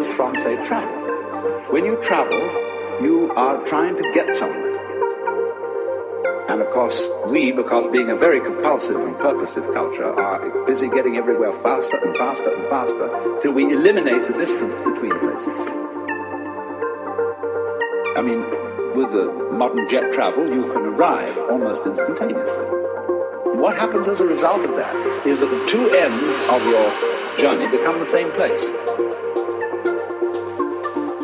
differs from, say, travel. When you travel, you are trying to get somewhere. And of course, we, because being a very compulsive and purposive culture, are busy getting everywhere faster and faster and faster till we eliminate the distance between places. I mean, with the modern jet travel, you can arrive almost instantaneously. What happens as a result of that is that the two ends of your journey become the same place.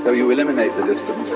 So you eliminate the distance